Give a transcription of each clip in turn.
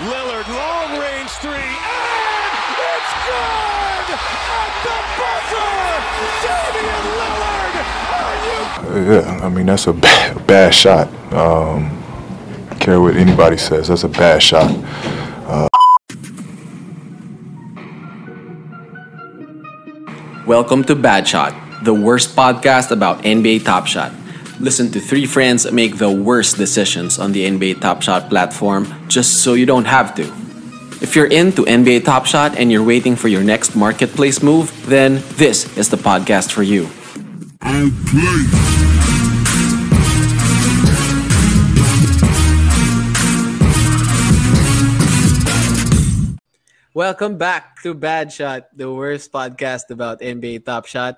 Lillard, long range three, and it's good at the buzzer. Damian Lillard, are you? Yeah, I mean that's a bad, bad shot. Um, care what anybody says, that's a bad shot. Welcome to Bad Shot, the worst podcast about NBA Top Shot. Listen to three friends make the worst decisions on the NBA Top Shot platform just so you don't have to. If you're into NBA Top Shot and you're waiting for your next marketplace move, then this is the podcast for you. Welcome back to Bad Shot, the worst podcast about NBA Top Shot.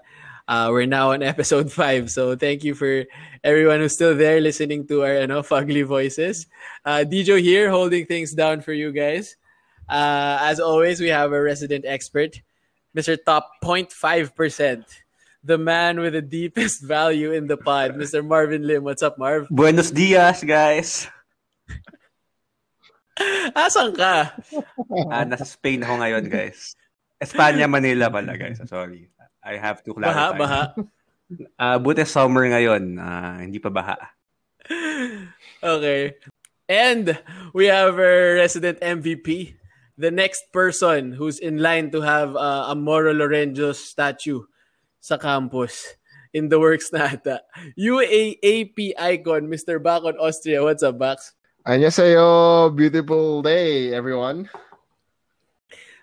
Uh, we're now on episode 5, so thank you for everyone who's still there listening to our you know, fugly voices. Uh, Dijo here holding things down for you guys. Uh, as always, we have a resident expert, Mr. Top 0.5%, the man with the deepest value in the pod, Mr. Marvin Lim. What's up, Marv? Buenos dias, guys. Asan ka? Ah, nasa Spain ako ngayon, guys. Espanya, Manila pala, guys. Sorry. I have to clarify. Baha, baha. Uh, buti summer ngayon. Uh, hindi pa baha. Okay. And we have our resident MVP, the next person who's in line to have uh, a Moro Lorenzo statue sa campus. In the works na ata. UAAP icon, Mr. Bakon Austria. What's up, Bax? Annyeonghaseyo. Beautiful day, everyone.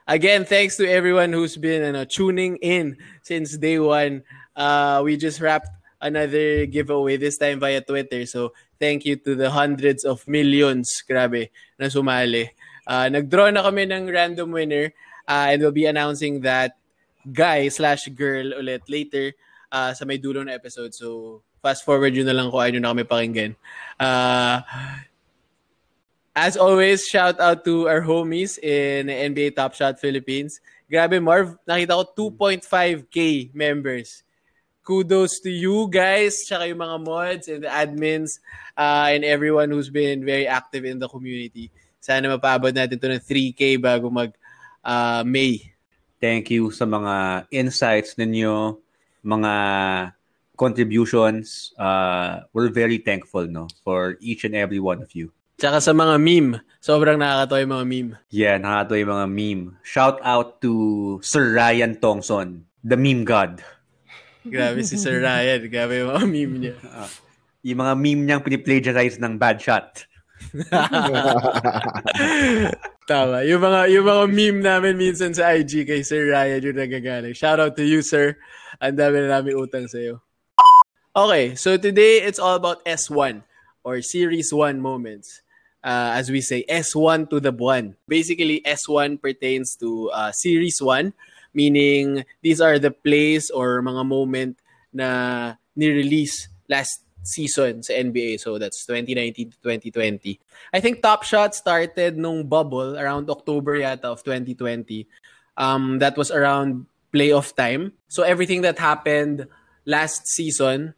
Again, thanks to everyone who's been uh, tuning in since day one. Uh, we just wrapped another giveaway this time via Twitter. So thank you to the hundreds of millions, grabe, na sumali. Uh, nag-draw na kami ng random winner uh, and we'll be announcing that guy slash girl ulit later uh, sa may dulo na episode. So fast forward yun na lang kung ano na kami pakinggan. Uh, As always, shout out to our homies in NBA Top Shot Philippines. Grabe, Marv, nakita ko 2.5k members. Kudos to you guys, tsaka yung mga mods and admins uh, and everyone who's been very active in the community. Sana mapabot natin to ng 3k bago mag uh, May. Thank you sa mga insights ninyo, mga contributions. Uh, we're very thankful no for each and every one of you. Tsaka sa mga meme. Sobrang nakakatawa yung mga meme. Yeah, nakakatawa yung mga meme. Shout out to Sir Ryan Tongson, the meme god. Grabe si Sir Ryan. Grabe yung mga meme niya. Yung mga meme niyang piniplagiarize ng bad shot. Tama. Yung mga, yung mga meme namin minsan sa IG kay Sir Ryan yung nagagaling. Shout out to you, sir. Ang dami na namin utang sa'yo. Okay, so today it's all about S1 or Series 1 moments. Uh, as we say, S1 to the buwan. Basically, S1 pertains to uh, Series 1, meaning these are the plays or mga moment na ni-release last season sa NBA. So that's 2019 to 2020. I think Top Shot started nung bubble around October yata of 2020. Um, that was around playoff time. So everything that happened last season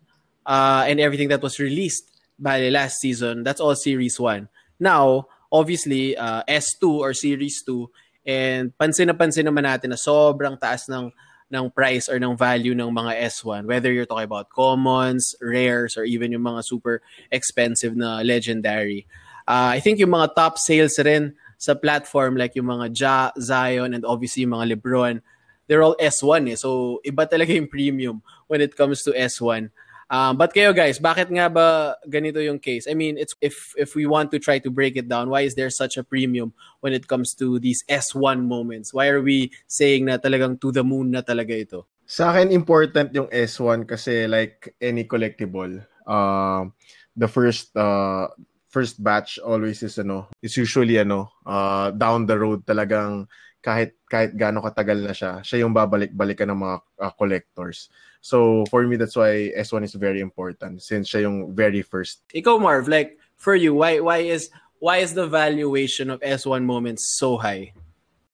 uh, and everything that was released by the last season, that's all Series 1. Now, obviously, uh, S2 or Series 2, and pansin na pansin naman natin na sobrang taas ng ng price or ng value ng mga S1 whether you're talking about commons, rares or even yung mga super expensive na legendary. Uh, I think yung mga top sales rin sa platform like yung mga Ja, Zion and obviously yung mga LeBron, they're all S1 eh. So iba talaga yung premium when it comes to S1. Um, but kayo guys, bakit nga ba ganito yung case? I mean, it's if if we want to try to break it down, why is there such a premium when it comes to these S1 moments? Why are we saying na talagang to the moon na talaga ito? Sa akin, important yung S1 kasi like any collectible, uh, the first uh, first batch always is ano, is usually ano, uh, down the road talagang kahit kahit gaano katagal na siya, siya yung babalik-balikan ng mga uh, collectors. So for me that's why S1 is very important since siya yung very first. Ikaw Marv, like for you, why why is why is the valuation of S1 moments so high?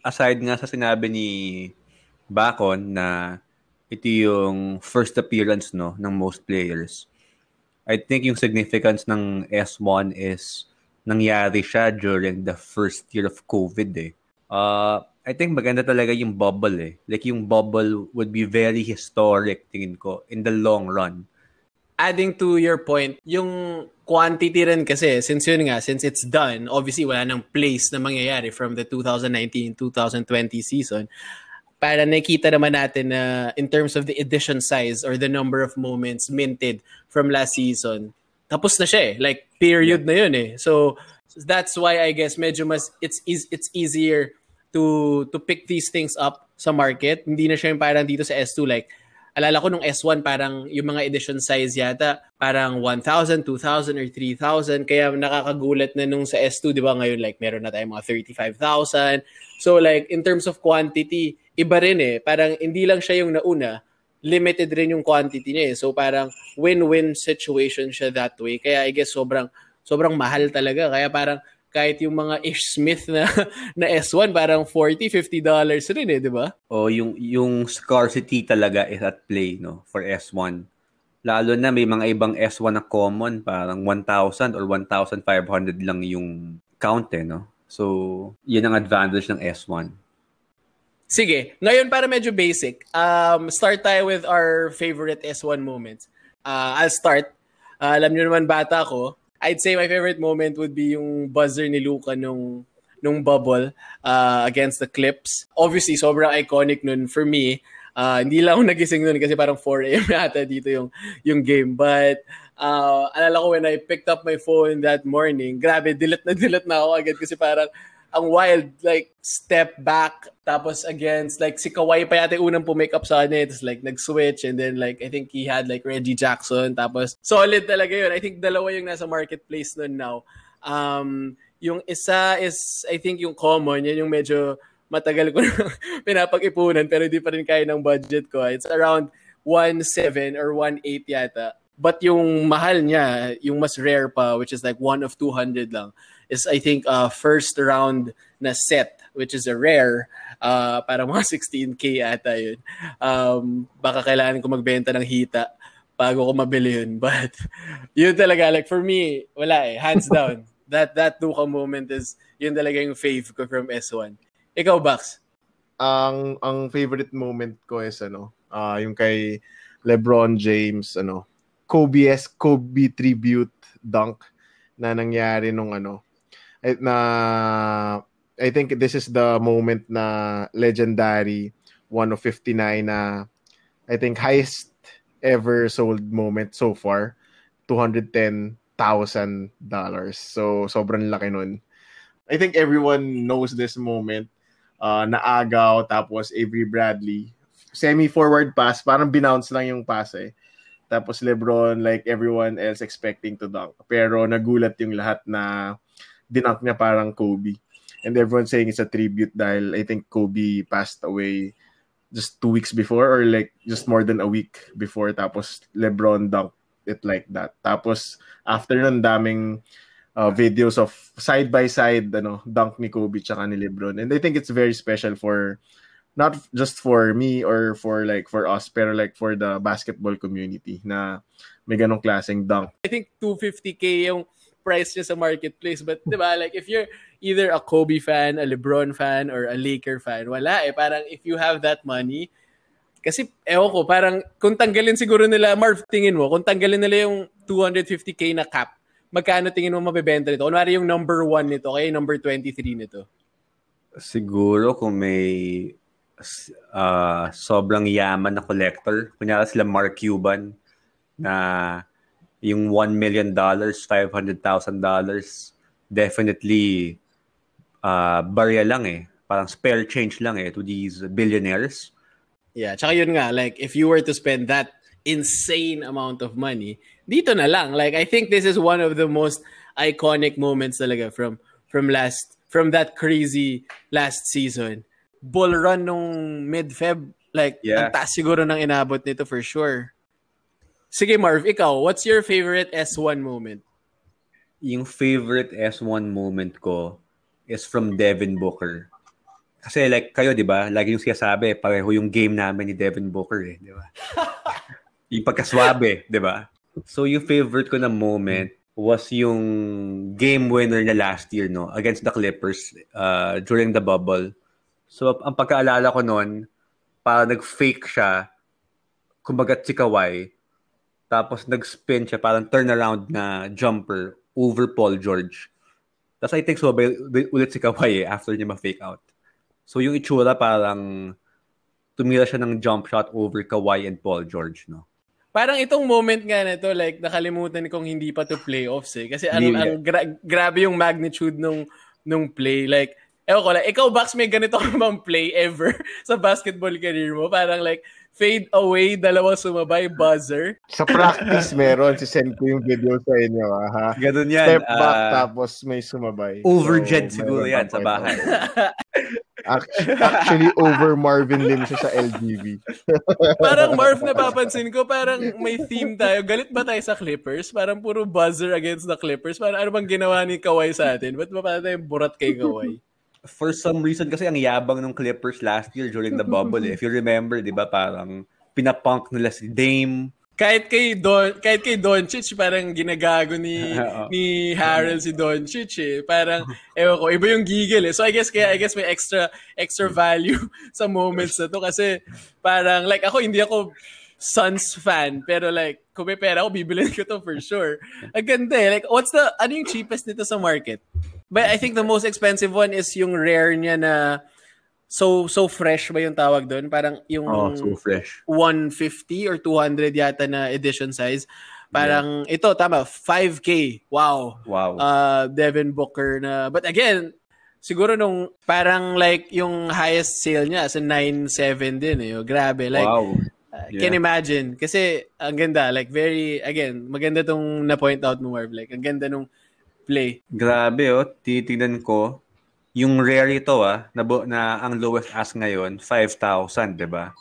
Aside nga sa sinabi ni Bacon na ito yung first appearance no ng most players. I think yung significance ng S1 is nangyari siya during the first year of COVID eh. Uh, I think maganda talaga yung bubble eh. Like yung bubble would be very historic tingin ko in the long run. Adding to your point, yung quantity rin kasi, since yun nga, since it's done, obviously wala nang place na mangyayari from the 2019-2020 season para nakita naman natin na in terms of the edition size or the number of moments minted from last season, tapos na siya eh. Like, period yeah. na yun eh. So, that's why I guess medyo mas, it's, it's easier to to pick these things up sa market. Hindi na siya yung parang dito sa S2 like, alala ko nung S1 parang yung mga edition size yata parang 1,000, 2,000 or 3,000 kaya nakakagulat na nung sa S2 di ba ngayon like meron na tayong mga 35,000 so like in terms of quantity iba rin eh. Parang hindi lang siya yung nauna, limited rin yung quantity niya eh. So parang win-win situation siya that way. Kaya I guess sobrang sobrang mahal talaga. Kaya parang kahit yung mga Ish Smith na na S1 parang 40 50 dollars rin eh, 'di ba? O yung yung scarcity talaga is at play no for S1. Lalo na may mga ibang S1 na common, parang 1,000 or 1,500 lang yung count eh, no? So, yun ang advantage ng S1. Sige, ngayon para medyo basic, um, start tayo with our favorite S1 moments. Uh, I'll start. Uh, alam niyo naman bata ko, I'd say my favorite moment would be yung buzzer ni Luka nung nung bubble uh, against the Clips. Obviously, sobrang iconic nun for me. Uh, hindi lang ako nagising nun kasi parang 4 a.m. yata dito yung, yung game. But uh, alala ko when I picked up my phone that morning, grabe, delete na delete na ako agad kasi parang ang wild, like, step back, tapos against, like, si Kawhi pa yata unang po-make up sa kanya, tapos, like, nag-switch, and then, like, I think he had, like, Reggie Jackson, tapos, solid talaga yun. I think dalawa yung nasa marketplace nun now. Um, yung isa is, I think, yung common, yun yung medyo matagal ko na pinapag-ipunan, pero di pa rin kaya ng budget ko. It's around 1.7 or 1.8 yata. But yung mahal niya, yung mas rare pa, which is like one of 200 lang, is I think uh, first round na set which is a rare uh, para mga 16k ata yun. Um, baka kailangan ko magbenta ng hita bago ko mabili yun. But yun talaga, like for me, wala eh, hands down. that that Duka moment is yun talaga yung fave ko from S1. Ikaw, Bax? Ang ang favorite moment ko is ano, uh, yung kay LeBron James, ano, Kobe S Kobe tribute dunk na nangyari nung ano na I think this is the moment na legendary 1 of 59 na I think highest ever sold moment so far. $210,000 so sobrang laki nun. I think everyone knows this moment uh, naagaw tapos Avery Bradley semi forward pass parang binounce lang yung pass eh. Tapos LeBron like everyone else expecting to dunk. Pero nagulat yung lahat na dinunk niya parang Kobe. And everyone's saying it's a tribute dahil I think Kobe passed away just two weeks before or like just more than a week before tapos LeBron dunked it like that. Tapos after nun daming uh, videos of side by side ano dunk ni Kobe tsaka ni LeBron. And I think it's very special for not just for me or for like for us pero like for the basketball community na may ganong klaseng dunk. I think 250k yung price niya sa marketplace. But, di ba, like, if you're either a Kobe fan, a LeBron fan, or a Laker fan, wala eh. Parang, if you have that money, kasi, ewan ko, parang, kung tanggalin siguro nila, Marv, tingin mo, kung tanggalin nila yung 250k na cap, magkano tingin mo mabibenta nito? Kunwari yung number 1 nito, kaya number 23 nito. Siguro kung may uh, sobrang yaman na collector, kunyari sila Mark Cuban, na yung $1 million, $500,000, definitely uh, barya lang eh. Parang spare change lang eh to these billionaires. Yeah, tsaka yun nga, like, if you were to spend that insane amount of money, dito na lang. Like, I think this is one of the most iconic moments talaga from from last, from that crazy last season. Bull run nung mid-Feb, like, yeah. ang taas siguro ng inabot nito for sure. Sige Marv, ikaw, what's your favorite S1 moment? Yung favorite S1 moment ko is from Devin Booker. Kasi like kayo, 'di ba? Lagi yung sinasabi, pareho yung game namin ni Devin Booker eh, 'di ba? yung pagkaswabe, 'di ba? So yung favorite ko na moment was yung game winner na last year no against the Clippers uh, during the bubble. So ang pagkaalala ko noon, para nag-fake siya kumbaga si Kawhi tapos nag-spin siya parang turnaround na jumper over Paul George. Tapos I think so ulit si Kawhi eh, after niya ma-fake out. So yung itsura parang tumira siya ng jump shot over Kawhi and Paul George, no? Parang itong moment nga na to, like, nakalimutan kong hindi pa to playoffs eh. Kasi ang, ang gra- grabe yung magnitude nung, nung play. Like, ewan ko lang, ikaw, Bax, may ganito ka bang play ever sa basketball career mo? Parang like, fade away, dalawa sumabay, buzzer. Sa practice meron, si send ko yung video sa inyo. Ha? Ganun yan. Step back, uh, tapos may sumabay. Overjet so, siguro yan sa bahay. Actually, over Marvin Lim siya sa LGV. parang Marv, napapansin ko, parang may theme tayo. Galit ba tayo sa Clippers? Parang puro buzzer against the Clippers. Parang ano bang ginawa ni Kawhi sa atin? Ba't ba parang tayong burat kay Kawhi? For some reason kasi ang yabang ng Clippers last year during the bubble. Eh. If you remember, di ba, parang pinapunk nila si Dame, kahit kay Don kahit kay Doncic parang ginagago ni ni Harold si Doncic eh. Parang ewan ko, iba yung giggle eh. So I guess kaya I guess may extra extra value sa moments na to kasi parang like ako hindi ako Suns fan pero like kung may pera ako bibilin ko to for sure. Ang ganda eh. Like what's the ano yung cheapest nito sa market? But I think the most expensive one is yung rare niya na So so fresh ba yung tawag doon? Parang yung oh, so fresh. 150 or 200 yata na edition size. Parang yeah. ito tama 5k. Wow. Wow. Uh Devin Booker na but again siguro nung parang like yung highest sale niya sa 97 din eh. Grabe like wow. Uh, yeah. Can imagine kasi ang ganda like very again maganda tong na point out mo Marv like ang ganda nung play. Grabe oh, titignan ko yung rare ito ah, na, na ang lowest ask ngayon, 5,000, 'di ba?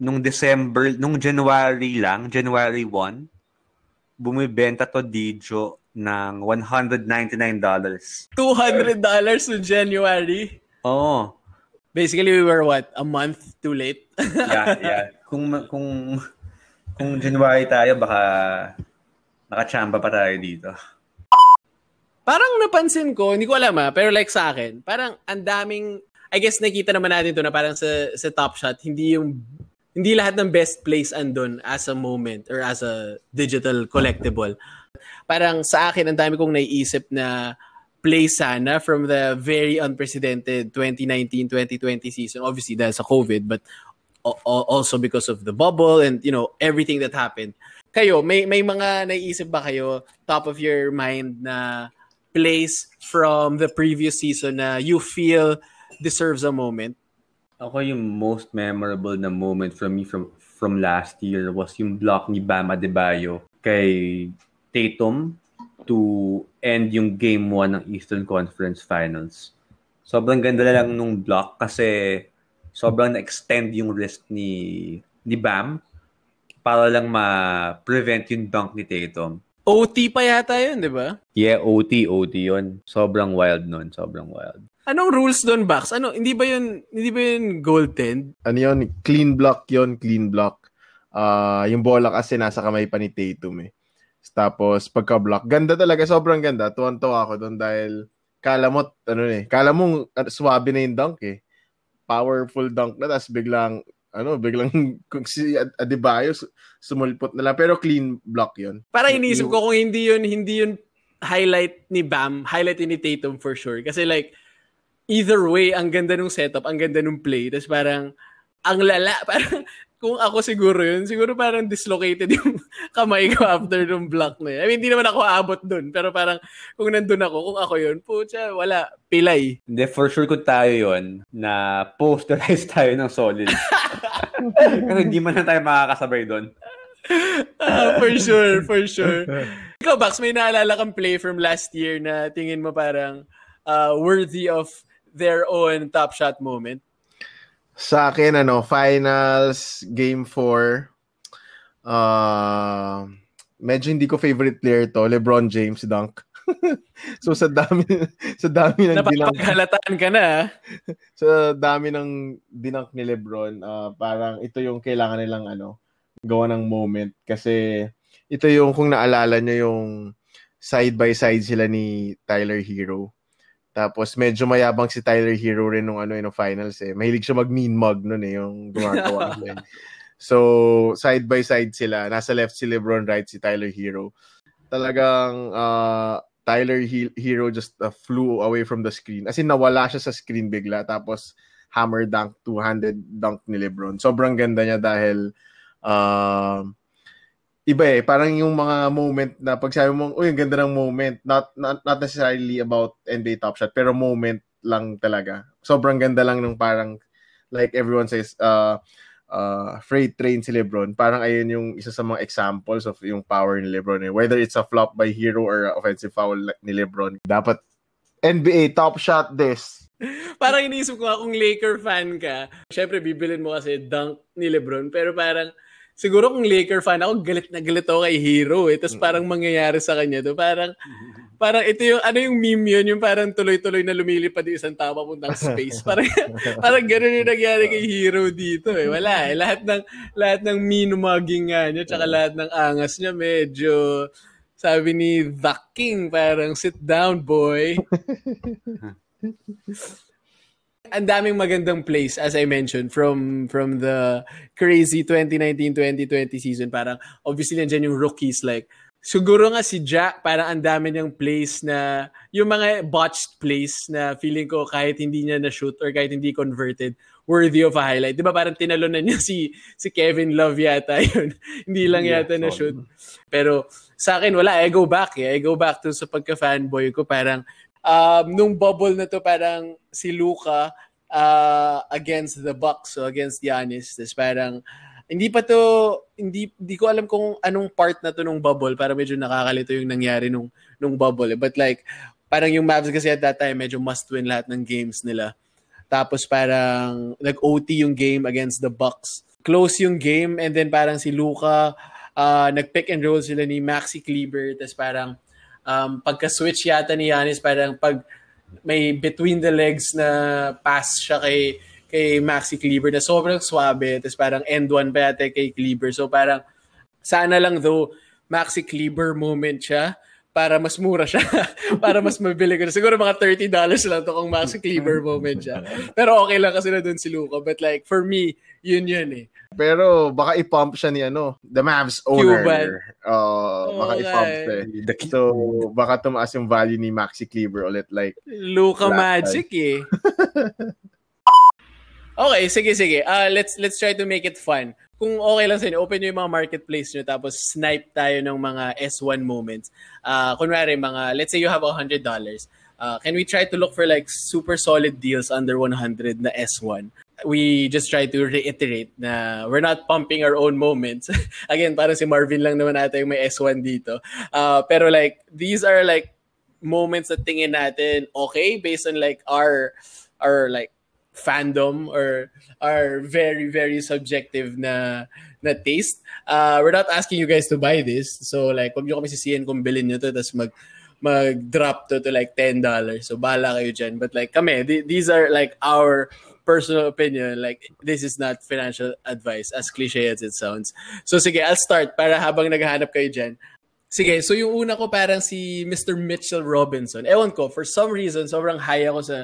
Nung December, nung January lang, January 1, bumibenta to Dijo ng $199. $200 in January? Oo. Oh. Basically, we were what? A month too late? yeah, yeah. Kung, kung, kung January tayo, baka nakachamba pa tayo dito. Parang napansin ko, hindi ko alam ah, pero like sa akin, parang ang daming, I guess nakita naman natin to na parang sa, sa Top Shot, hindi yung, hindi lahat ng best place andun as a moment or as a digital collectible. Parang sa akin, ang dami kong naiisip na play sana from the very unprecedented 2019-2020 season. Obviously, dahil sa COVID, but also because of the bubble and, you know, everything that happened. Kayo, may, may mga naiisip ba kayo top of your mind na plays from the previous season na you feel deserves a moment? Ako yung most memorable na moment from me from from last year was yung block ni Bam Adebayo kay Tatum to end yung game 1 ng Eastern Conference Finals. Sobrang ganda lang nung block kasi sobrang na-extend yung wrist ni ni Bam para lang ma-prevent yung dunk ni Tatum. OT pa yata yun, di ba? Yeah, OT, OT yun. Sobrang wild nun, sobrang wild. Anong rules doon, Bax? Ano, hindi ba yun, hindi ba yun goaltend? Ano yun? Clean block yun, clean block. Uh, yung bola kasi nasa kamay pa ni Tatum eh. Tapos pagka-block, ganda talaga, sobrang ganda. Tuwan-tuwa ako doon dahil kala mo, ano eh, kala mo uh, swabe na yung dunk eh. Powerful dunk na, tapos biglang ano, biglang kung si Adebayo sumulpot na lang. Pero clean block yon Para iniisip ko kung hindi yun, hindi yun highlight ni Bam, highlight ni Tatum for sure. Kasi like, either way, ang ganda nung setup, ang ganda nung play. Tapos parang, ang lala, parang, kung ako siguro yun, siguro parang dislocated yung kamay ko after nung block na yun. I mean, hindi naman ako aabot dun. Pero parang, kung nandun ako, kung ako yun, pucha, wala, pilay. Hindi, for sure kung tayo yun, na posterize tayo ng solid. Kasi hindi man na tayo makakasabay doon. uh, for sure, for sure. Ikaw, Bax, may naalala kang play from last year na tingin mo parang uh, worthy of their own top shot moment? Sa akin, ano, finals, game 4, uh, medyo hindi ko favorite player to, LeBron James dunk. so sa dami sa dami ng dinang Napapagalataan ka na. Ah. sa dami ng dinank ni LeBron, uh, parang ito yung kailangan nilang ano, gawa ng moment kasi ito yung kung naalala niyo yung side by side sila ni Tyler Hero. Tapos medyo mayabang si Tyler Hero rin nung ano yung finals eh. Mahilig siya mag-mean mug noon eh, yung gumagawa eh. So, side by side sila. Nasa left si LeBron, right si Tyler Hero. Talagang uh, Tyler He- Hero just uh, flew away from the screen. As in, nawala siya sa screen bigla. Tapos, hammer dunk, two-handed dunk ni LeBron. Sobrang ganda niya dahil uh, iba eh. Parang yung mga moment na pag sabi mo, uy, ang ganda ng moment. Not, not, not necessarily about NBA Top Shot, pero moment lang talaga. Sobrang ganda lang nung parang, like everyone says, uh, uh, freight train si Lebron, parang ayun yung isa sa mga examples of yung power ni Lebron. Eh. Whether it's a flop by hero or offensive foul ni Lebron, dapat NBA top shot this. parang iniisip ko kung Laker fan ka, syempre bibilin mo kasi dunk ni Lebron, pero parang siguro kung Laker fan ako, galit na galit ako kay Hero eh. Tapos parang mangyayari sa kanya to. Parang, parang ito yung, ano yung meme yun, yung parang tuloy-tuloy na lumilipad yung isang tao papuntang space. Parang, parang ganun yung nangyari kay Hero dito eh. Wala eh. Lahat ng, lahat ng mean mugging nga niya, tsaka lahat ng angas niya medyo, sabi ni The King, parang sit down boy. ang daming magandang plays as I mentioned from from the crazy 2019-2020 season parang obviously nandiyan yung rookies like siguro nga si Jack parang ang dami niyang plays na yung mga botched plays na feeling ko kahit hindi niya na shoot or kahit hindi converted worthy of a highlight. 'Di ba parang tinalunan niya si si Kevin Love yata yun. hindi lang yata na shoot. Pero sa akin wala, I go back eh. I go back to sa pagka-fanboy ko parang um, nung bubble na to parang si Luka uh, against the Bucks so against Giannis tapos parang hindi pa to hindi hindi ko alam kung anong part na to nung bubble para medyo nakakalito yung nangyari nung nung bubble eh. but like parang yung Mavs kasi at that time medyo must win lahat ng games nila tapos parang nag-OT yung game against the Bucks close yung game and then parang si Luka uh, nag-pick and roll sila ni Maxi Kleber tapos parang um, pagka-switch yata ni Giannis, parang pag may between the legs na pass siya kay kay Maxi Kleber na sobrang swabe, tapos parang end one pa yata kay Kleber. So parang sana lang though Maxi Kleber moment siya para mas mura siya. para mas mabili ko. Siguro mga $30 lang to kung Maxi Kleber moment siya. Pero okay lang kasi na dun si Luka. But like, for me, yun yun eh. Pero baka i-pump siya ni ano, the Mavs owner. Cuban. Uh, baka Okay. i-pump siya. eh. So, baka tumaas yung value ni Maxi Kleber ulit. Like, Luka Magic eh. okay, sige, sige. Uh, let's let's try to make it fun. Kung okay lang sa inyo, open nyo yung mga marketplace nyo tapos snipe tayo ng mga S1 moments. Uh, kunwari, mga, let's say you have $100. Uh, can we try to look for like super solid deals under 100 na S1? We just try to reiterate na we're not pumping our own moments. Again, parang si Marvin lang naman ata yung may S1 dito. Uh, pero like, these are like moments na tingin natin okay based on like our our like fandom or our very very subjective na na taste. Uh, we're not asking you guys to buy this. So like wag niyo kami sisihin kung bilhin niyo to tapos mag mag-drop to to like $10. So bahala kayo dyan. But like kami, th- these are like our personal opinion. Like this is not financial advice as cliche as it sounds. So sige, I'll start para habang naghahanap kayo dyan. Sige, so yung una ko parang si Mr. Mitchell Robinson. Ewan ko, for some reason, sobrang high ako sa,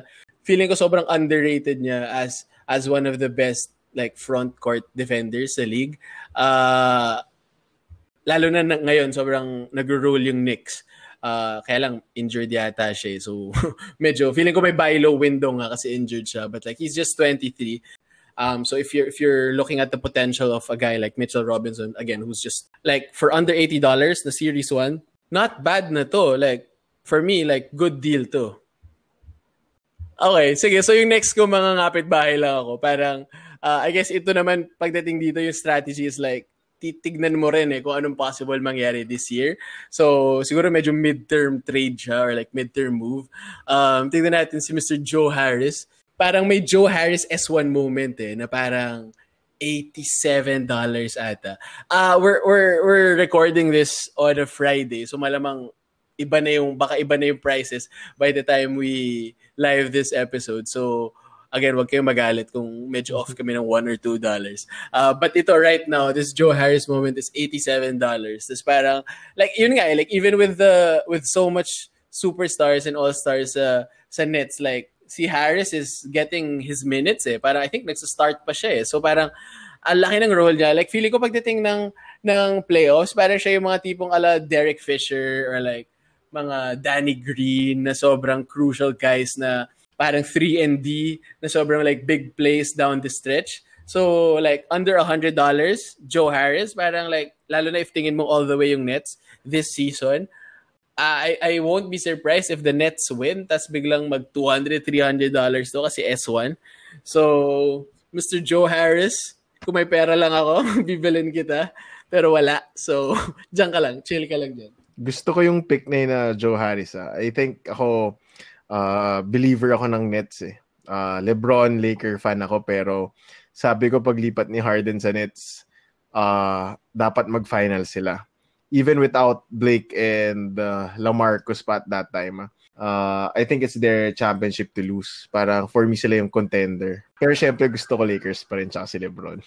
feeling ko sobrang underrated niya as as one of the best like front court defenders sa league. Uh, lalo na, na ngayon, sobrang nagro-roll yung Knicks. Uh, kaya lang, injured yata siya. eh. So, medyo, feeling ko may buy low window nga kasi injured siya. But like, he's just 23. Um, so if you're if you're looking at the potential of a guy like Mitchell Robinson again, who's just like for under eighty dollars, the series one, not bad na to. Like for me, like good deal to. Okay, sige. So yung next ko mga ngapit bahay lang ako. Parang uh, I guess ito naman pagdating dito yung strategy is like titignan mo rin eh kung anong possible mangyari this year. So, siguro medyo midterm trade siya or like midterm move. Um, tignan natin si Mr. Joe Harris parang may Joe Harris S1 moment eh, na parang $87 ata. Uh, we're, we're, we're recording this on a Friday, so malamang iba na yung, baka iba na yung prices by the time we live this episode. So, again, wag kayong magalit kung medyo off kami ng 1 or 2 dollars. Uh, but ito right now, this Joe Harris moment is 87 dollars. Tapos parang, like, yun nga, eh, like, even with the, with so much superstars and all-stars uh, sa Nets, like, si Harris is getting his minutes eh. Parang, I think, nagsa-start pa siya eh. So parang, ang laki ng role niya. Like, feeling ko pagdating ng, ng playoffs, parang siya yung mga tipong ala Derek Fisher or like, mga Danny Green na sobrang crucial guys na parang 3 and D na sobrang like big plays down the stretch. So like under $100, Joe Harris, parang like lalo na if tingin mo all the way yung Nets this season, I I won't be surprised if the Nets win tas biglang mag 200 300 dollars to kasi S1. So Mr. Joe Harris, kung may pera lang ako, bibilin kita. Pero wala. So, diyan ka lang. Chill ka lang diyan gusto ko yung pick na na Joe Harris. Ah. I think ako, uh, believer ako ng Nets eh. Uh, LeBron, Laker fan ako pero sabi ko paglipat ni Harden sa Nets, uh, dapat mag-final sila. Even without Blake and uh, Lamarcus pa at that time. Uh, I think it's their championship to lose. Parang for me sila yung contender. Pero syempre gusto ko Lakers pa rin tsaka si LeBron.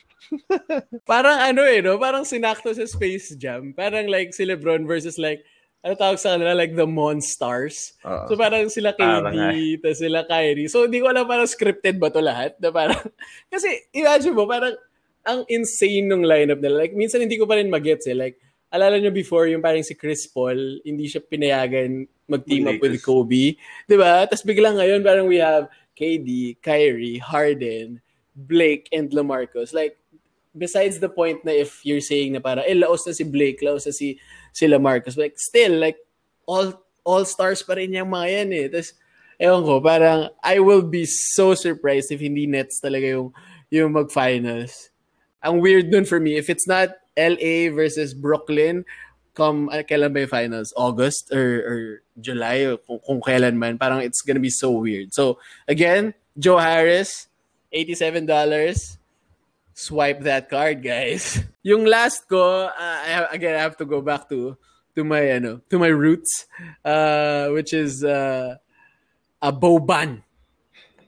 parang ano eh, no? Parang sinakto sa Space Jam. Parang like si LeBron versus like ano tawag sa kanila, like the Monstars. Uh, so parang sila KD, tapos sila Kyrie. So hindi ko alam parang scripted ba to lahat? Na parang, kasi imagine mo, parang ang insane nung lineup nila. Like minsan hindi ko pa rin magets eh. Like, alala nyo before yung parang si Chris Paul, hindi siya pinayagan mag-team up with Kobe. Di ba? Tapos biglang ngayon parang we have KD, Kyrie, Harden, Blake, and LaMarcus. Like, besides the point na if you're saying na para, eh, laos na si Blake, laos na si sila Marcus. Like, still, like, all all stars pa rin yung mga yan eh. Tapos, ewan ko, parang, I will be so surprised if hindi Nets talaga yung, yung mag-finals. Ang weird nun for me, if it's not LA versus Brooklyn, come, uh, kailan ba yung finals? August or, or July, or kung, kung kailan man, parang it's gonna be so weird. So, again, Joe Harris, $87 swipe that card, guys. Yung last ko, uh, I have, again, I have to go back to to my ano, to my roots, uh, which is uh, a Boban.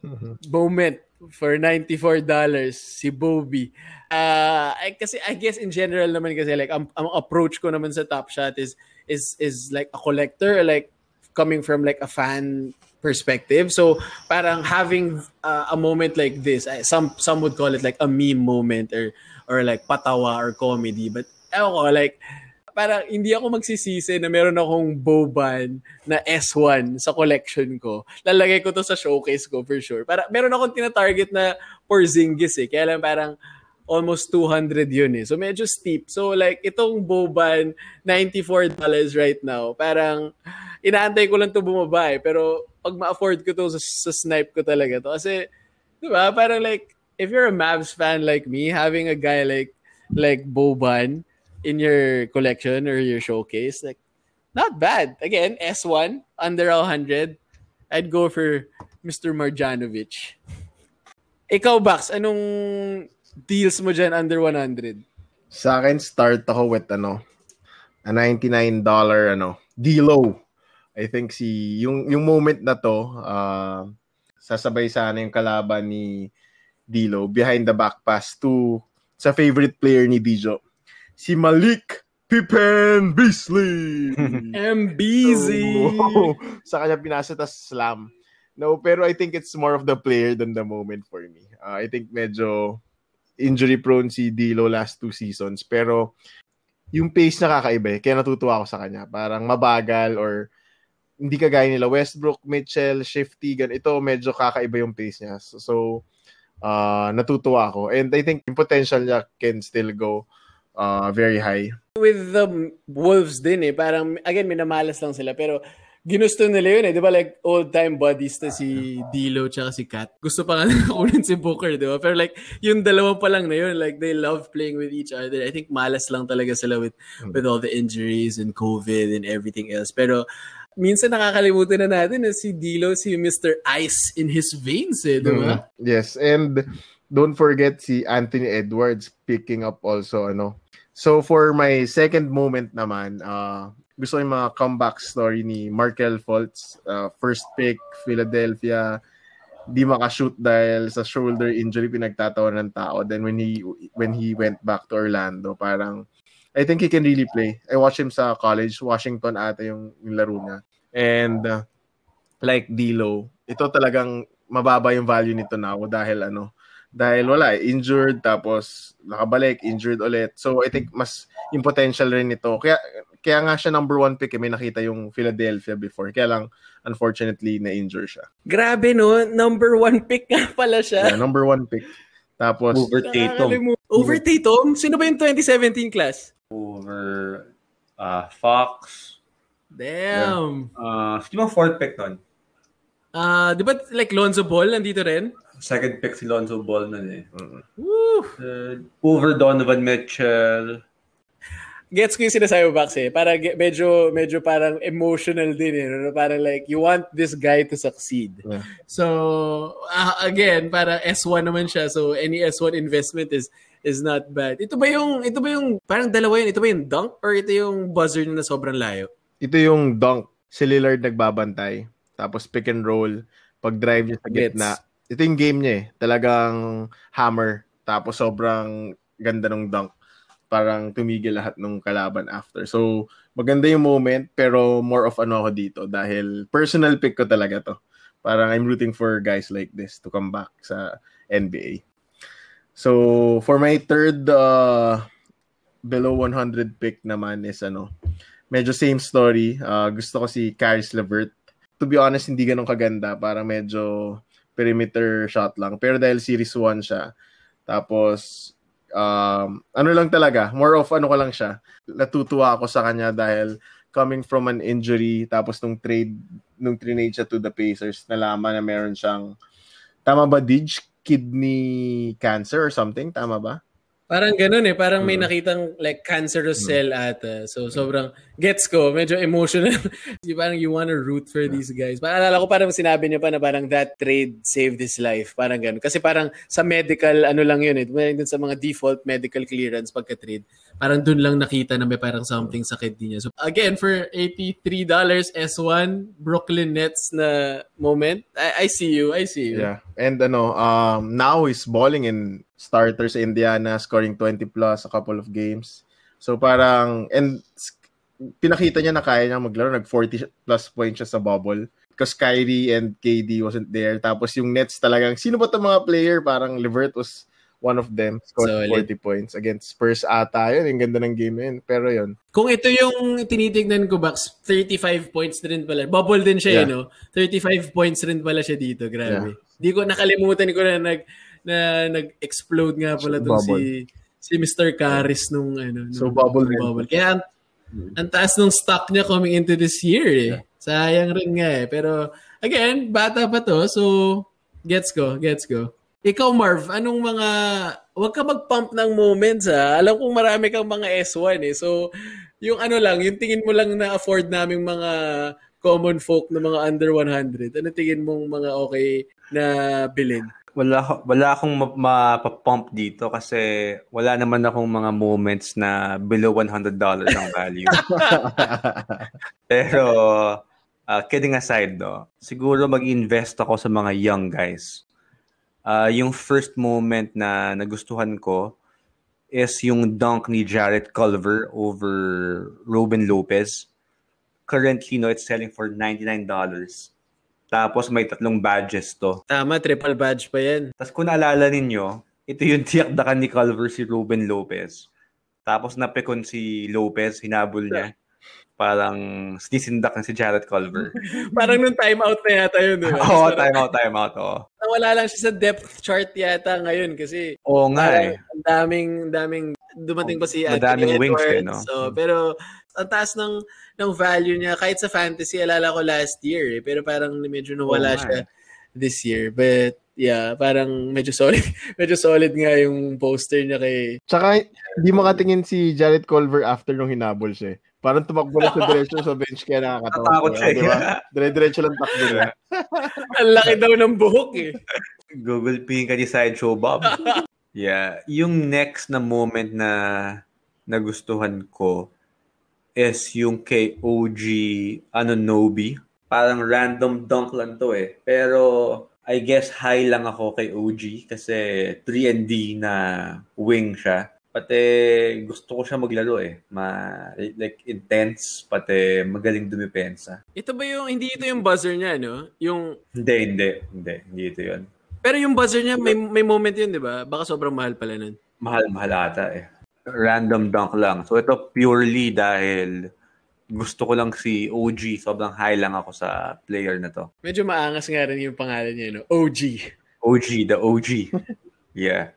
Mm-hmm. Moment for $94 si Bobby. Uh, I, kasi I guess in general naman kasi like ang, ang approach ko naman sa Top Shot is is is like a collector like coming from like a fan perspective. So parang having uh, a moment like this, some some would call it like a meme moment or or like patawa or comedy. But ewan ko, like parang hindi ako magsisisi na meron akong Boban na S1 sa collection ko. Lalagay ko to sa showcase ko for sure. Para meron akong tina-target na Porzingis eh. Kaya lang parang almost 200 yun eh. So medyo steep. So like itong Boban $94 right now. Parang inaantay ko lang to bumaba eh. Pero pag ma-afford ko to sa, sa snipe ko talaga to. Kasi, di ba, parang like, if you're a Mavs fan like me, having a guy like, like Boban in your collection or your showcase, like, not bad. Again, S1, under 100, I'd go for Mr. Marjanovic. Ikaw, Bax, anong deals mo dyan under 100? Sa akin, start ako with ano, a $99 ano, D-low. I think si yung yung moment na to uh, sasabay sana yung kalaban ni Dilo behind the back pass to sa favorite player ni Dijo si Malik Pippen Beasley. MBZ so, sa kanya pinasa tas slam. No pero I think it's more of the player than the moment for me. Uh, I think medyo injury prone si Dilo last two seasons pero yung pace na kakaiba eh. Kaya natutuwa ako sa kanya. Parang mabagal or hindi kagaya nila Westbrook, Mitchell, Shifty, gan ito medyo kakaiba yung pace niya. So, so uh, natutuwa ako. And I think yung potential niya can still go uh, very high. With the Wolves din eh, parang again minamalas lang sila pero ginusto nila yun eh. Di ba like old-time buddies to si Dilo tsaka si Kat. Gusto pa nga nila kunin si Booker, di ba? Pero like yung dalawa pa lang na yun, like they love playing with each other. I think malas lang talaga sila with, hmm. with all the injuries and COVID and everything else. Pero minsan nakakalimutan na natin na si Dilo, si Mr. Ice in his veins eh, di ba? Mm, yes, and don't forget si Anthony Edwards picking up also, ano. So for my second moment naman, uh, gusto yung mga comeback story ni Markel Fultz. Uh, first pick, Philadelphia. di makashoot dahil sa shoulder injury pinagtatawa ng tao. Then when he when he went back to Orlando, parang I think he can really play. I watched him sa college, Washington ata yung, yung laro niya. And uh, like D'Lo, ito talagang mababa yung value nito now dahil ano, dahil wala eh, injured tapos nakabalik, injured ulit. So I think mas yung potential rin nito. Kaya kaya nga siya number one pick, eh, may nakita yung Philadelphia before. Kaya lang, unfortunately, na-injure siya. Grabe no, number one pick nga pala siya. Yeah, number one pick. Tapos, Over Tatum. Over Tatum? Sino ba yung 2017 class? Over uh, Fox. Damn. Uh, sino fourth pick nun? Ah, di ba like Lonzo Ball nandito rin? Second pick si Lonzo Ball nun eh. Woo! Uh, over Donovan Mitchell. Gets ko yung sinasabi mo, Bax eh. Para medyo, medyo parang emotional din eh. no? Parang like, you want this guy to succeed. Yeah. So, ah, again, para S1 naman siya. So, any S1 investment is is not bad. Ito ba yung, ito ba yung, parang dalawa yun. Ito ba yung dunk or ito yung buzzer na sobrang layo? ito yung dunk. Si Lillard nagbabantay. Tapos pick and roll. Pag drive niya sa gitna. Ito yung game niya eh. Talagang hammer. Tapos sobrang ganda ng dunk. Parang tumigil lahat ng kalaban after. So, maganda yung moment. Pero more of ano ako dito. Dahil personal pick ko talaga to. Parang I'm rooting for guys like this to come back sa NBA. So, for my third uh, below 100 pick naman is ano, medyo same story. Uh, gusto ko si Caris LeVert. To be honest, hindi ganun kaganda. Parang medyo perimeter shot lang. Pero dahil series 1 siya, tapos um, ano lang talaga, more of ano ko lang siya. Natutuwa ako sa kanya dahil coming from an injury, tapos nung trade, nung trade siya to the Pacers, nalaman na meron siyang, tama ba, Dij? Kidney cancer or something? Tama ba? Parang ganun eh. Parang may Mm. nakitang like cancerous cell ata. So, sobrang gets ko. Medyo emotional. Parang you wanna root for these guys. Parang alala ko parang sinabi niya pa na parang that trade saved his life. Parang ganun. Kasi parang sa medical, ano lang yun eh. Dun sa mga default medical clearance pagka-trade. Parang dun lang nakita na may parang something sa kidney niya. So, again, for $83 S1, Brooklyn Nets na moment, I, I see you. I see you. Yeah. And ano, um, now he's balling in starters sa Indiana, scoring 20 plus a couple of games. So parang, and pinakita niya na kaya niya maglaro, nag 40 plus points siya sa bubble. Because Kyrie and KD wasn't there. Tapos yung Nets talagang, sino ba itong mga player? Parang Levert was one of them. Scored Solid. 40 points against Spurs ata yun. Yung ganda ng game yun. Pero yun. Kung ito yung tinitignan ko, Bax, 35 points din pala. Bubble din siya, Yeah. eh, no? 35 points rin pala siya dito. Grabe. Di ko nakalimutan ko na nag na nag-explode nga pala tong si si Mr. Caris nung ano. So, nung- bubble nung rin. Kaya ang, ang taas ng stock niya coming into this year eh. Sayang rin nga eh. Pero again, bata pa to. So, gets ko, gets ko. Ikaw, Marv, anong mga... Huwag ka mag-pump ng moments, ha? Alam kong marami kang mga S1, eh. So, yung ano lang, yung tingin mo lang na afford naming mga common folk na mga under 100, ano tingin mong mga okay na bilhin? Wala, wala akong ma- mapapump dito kasi wala naman akong mga moments na below $100 ang value. Pero, uh, kidding aside, no, siguro mag-invest ako sa mga young guys. Uh, yung first moment na nagustuhan ko is yung dunk ni Jarrett Culver over Ruben Lopez. Currently, no, it's selling for $99. Tapos may tatlong badges to. Tama, triple badge pa yan. Tapos kung naalala ninyo, ito yung tiyakdakan ni Culver si Ruben Lopez. Tapos napikon si Lopez, hinabol niya. Parang sinisindak na si Jared Culver. Parang nung time out na yata yun, di ba? Oo, time out, time out. Oo, Wala lang siya sa depth chart yata ngayon kasi Oo nga eh. Ang daming, daming, dumating pa si Madaming Anthony wings Edwards. eh, no? So, pero, ang taas ng, ng value niya, kahit sa fantasy, alala ko last year eh, pero parang medyo nawala nga siya eh. this year. But, yeah, parang medyo solid, medyo solid nga yung poster niya kay, Tsaka, hindi makatingin si Jared Culver after nung hinabol siya. eh. Parang tumakbo na sa diretso sa bench kaya nakakatawa. Natakot siya. Di ba? Dire-diretso lang takbo niya. ang laki daw ng buhok eh. Google Ping ka ni Sideshow Bob. yeah. Yung next na moment na nagustuhan ko is yung kay OG Anunobi. Parang random dunk lang to eh. Pero I guess high lang ako kay OG kasi 3 and D na wing siya. Pati gusto ko siya maglaro eh. Ma, like intense, pati magaling dumipensa. Ito ba yung, hindi ito yung buzzer niya, no? Yung, Hindi, hindi, hindi, hindi ito yun. pero yung buzzer niya, may, may moment yun, di ba? Baka sobrang mahal pala nun. Mahal, mahal ata eh. Random dunk lang. So ito purely dahil gusto ko lang si OG. Sobrang high lang ako sa player na to. Medyo maangas nga rin yung pangalan niya, no? OG. OG, the OG. yeah.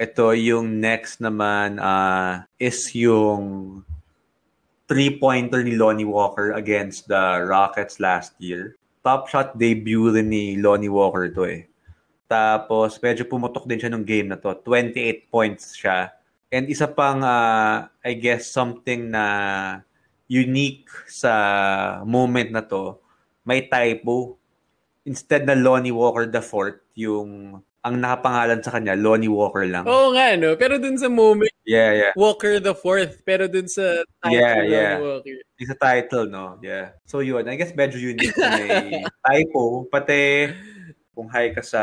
Ito yung next naman uh, is yung three-pointer ni Lonnie Walker against the Rockets last year. Top shot debut rin ni Lonnie Walker to eh. Tapos medyo pumutok din siya nung game na to. 28 points siya. And isa pang, uh, I guess, something na unique sa moment na to, may typo. Instead na Lonnie Walker the fourth, yung ang nakapangalan sa kanya, Lonnie Walker lang. Oo nga, no? Pero dun sa moment, Yeah, yeah. Walker the fourth. Pero dun sa title, Yeah, Lonnie yeah. Walker. Yung sa title, no? Yeah. So yun, I guess medyo unique na may typo. Pati kung high ka sa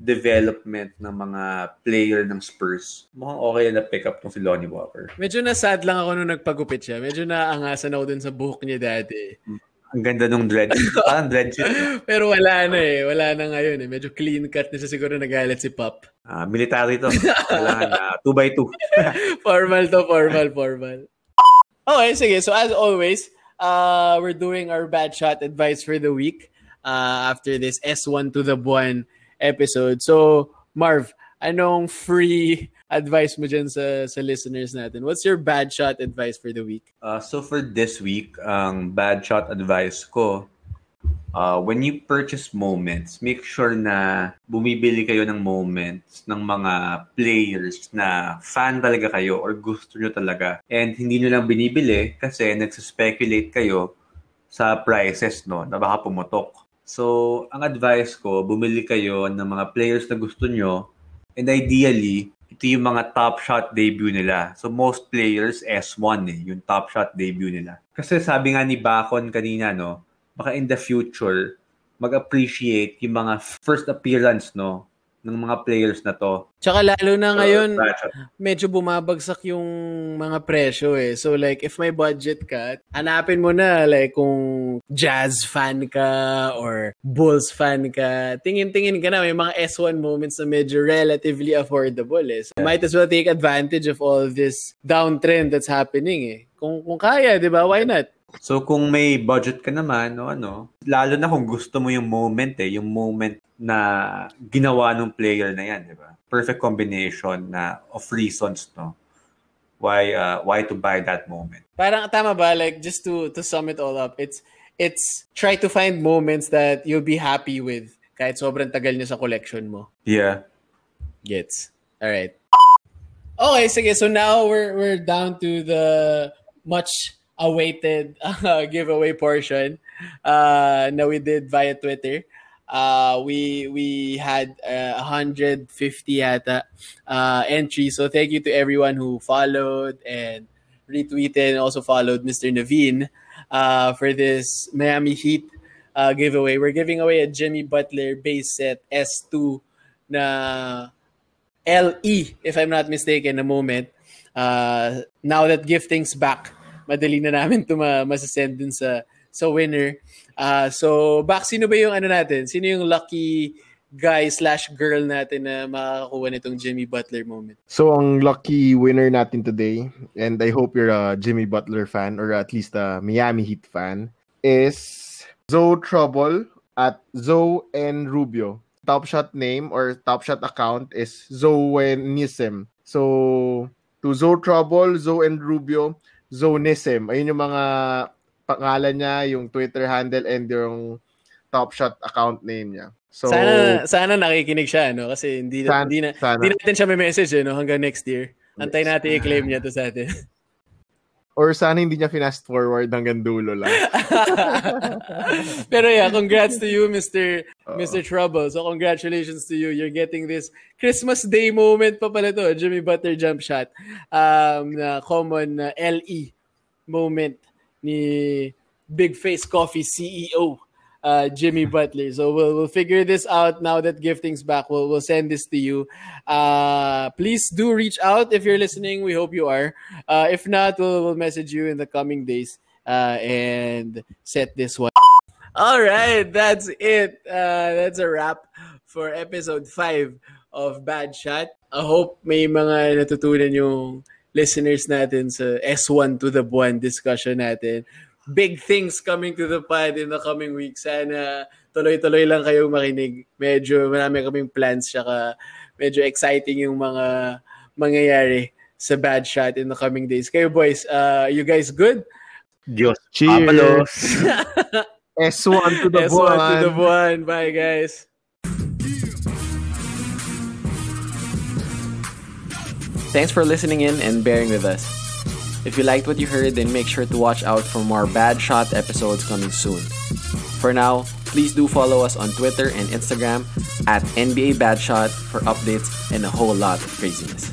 development ng mga player ng Spurs, mukhang okay na pick up si Lonnie Walker. Medyo na-sad lang ako nung nagpagupit siya. Medyo naangasan ako dun sa buhok niya dati. Ang ganda nung dread. Parang dread no? Pero wala na eh. Wala na ngayon eh. Medyo clean cut na siya siguro nagalit si Pop. Ah, military to. Kailangan na 2 by 2 formal to, formal, formal. Okay, sige. So as always, uh, we're doing our bad shot advice for the week uh, after this S1 to the Buwan episode. So, Marv, anong free advice mo dyan sa, sa listeners natin? What's your bad shot advice for the week? Uh, so for this week, ang bad shot advice ko, uh, when you purchase moments, make sure na bumibili kayo ng moments ng mga players na fan talaga kayo or gusto nyo talaga. And hindi nyo lang binibili kasi nagsuspekulate kayo sa prices no, na baka pumutok. So, ang advice ko, bumili kayo ng mga players na gusto nyo and ideally, ito yung mga top shot debut nila. So most players S1 eh, yung top shot debut nila. Kasi sabi nga ni Bacon kanina no, baka in the future mag-appreciate yung mga first appearance no ng mga players na to. Tsaka lalo na ngayon, medyo bumabagsak yung mga presyo eh. So like, if may budget ka, hanapin mo na like kung jazz fan ka or Bulls fan ka, tingin-tingin ka na may mga S1 moments na medyo relatively affordable eh. So, might as well take advantage of all this downtrend that's happening eh. Kung, kung kaya, di ba? Why not? So kung may budget ka naman o ano, lalo na kung gusto mo yung moment eh, yung moment na ginawa ng player na yan, di ba? Perfect combination na of reasons, no? Why uh, why to buy that moment. Parang tama ba? Like, just to to sum it all up, it's it's try to find moments that you'll be happy with kahit sobrang tagal niya sa collection mo. Yeah. Gets. All right. Okay, sige. So now we're we're down to the much awaited uh, giveaway portion uh, we did via Twitter. Uh, we we had uh, 150 yata uh, entries. So thank you to everyone who followed and retweeted and also followed Mr. Naveen uh, for this Miami Heat uh, giveaway. We're giving away a Jimmy Butler base set S2 na LE, if I'm not mistaken, a moment. Uh, now that gifting's back, madali na namin ito ma- masasend dun sa, sa winner. Uh, so, back, sino ba yung ano natin? Sino yung lucky guy slash girl natin na makakakuha nitong Jimmy Butler moment? So, ang lucky winner natin today, and I hope you're a Jimmy Butler fan or at least a Miami Heat fan, is Zoe Trouble at Zoe and Rubio. Top shot name or top shot account is Zoe Nisem. So, to Zoe Trouble, Zoe and Rubio, Zoe Nisem. Ayun yung mga pangalan niya, yung Twitter handle, and yung top shot account name niya. So, sana sana nakikinig siya no kasi hindi na, Sana- hindi, na, sana. hindi natin siya may message eh, no hanggang next year. Antay natin i-claim niya to sa atin. or sana hindi niya finast forward hanggang dulo lang. Pero yeah, congrats to you, Mr. Mr. Trouble. So congratulations to you. You're getting this Christmas Day moment pa pala to, Jimmy Butler jump shot. Um, na common na LE moment ni Big Face Coffee CEO uh, Jimmy Butler. So we'll we'll figure this out now that gifting's back. We'll we'll send this to you. Uh, please do reach out if you're listening. We hope you are. Uh, if not, we'll we'll message you in the coming days uh, and set this one. All right, that's it. Uh, that's a wrap for episode 5 of Bad Shot. I hope may mga natutunan yung listeners natin sa S1 to the Buwan discussion natin. Big things coming to the pod in the coming weeks. Sana tuloy-tuloy lang kayong makinig. Medyo marami kaming plans tsaka medyo exciting yung mga mangyayari sa Bad Shot in the coming days. Kayo boys, uh, you guys good? Diyos. Cheers. Papalos. S1 to the S1 to the Buwan. Bye guys. Thanks for listening in and bearing with us. If you liked what you heard, then make sure to watch out for more Bad Shot episodes coming soon. For now, please do follow us on Twitter and Instagram at NBA Bad Shot for updates and a whole lot of craziness.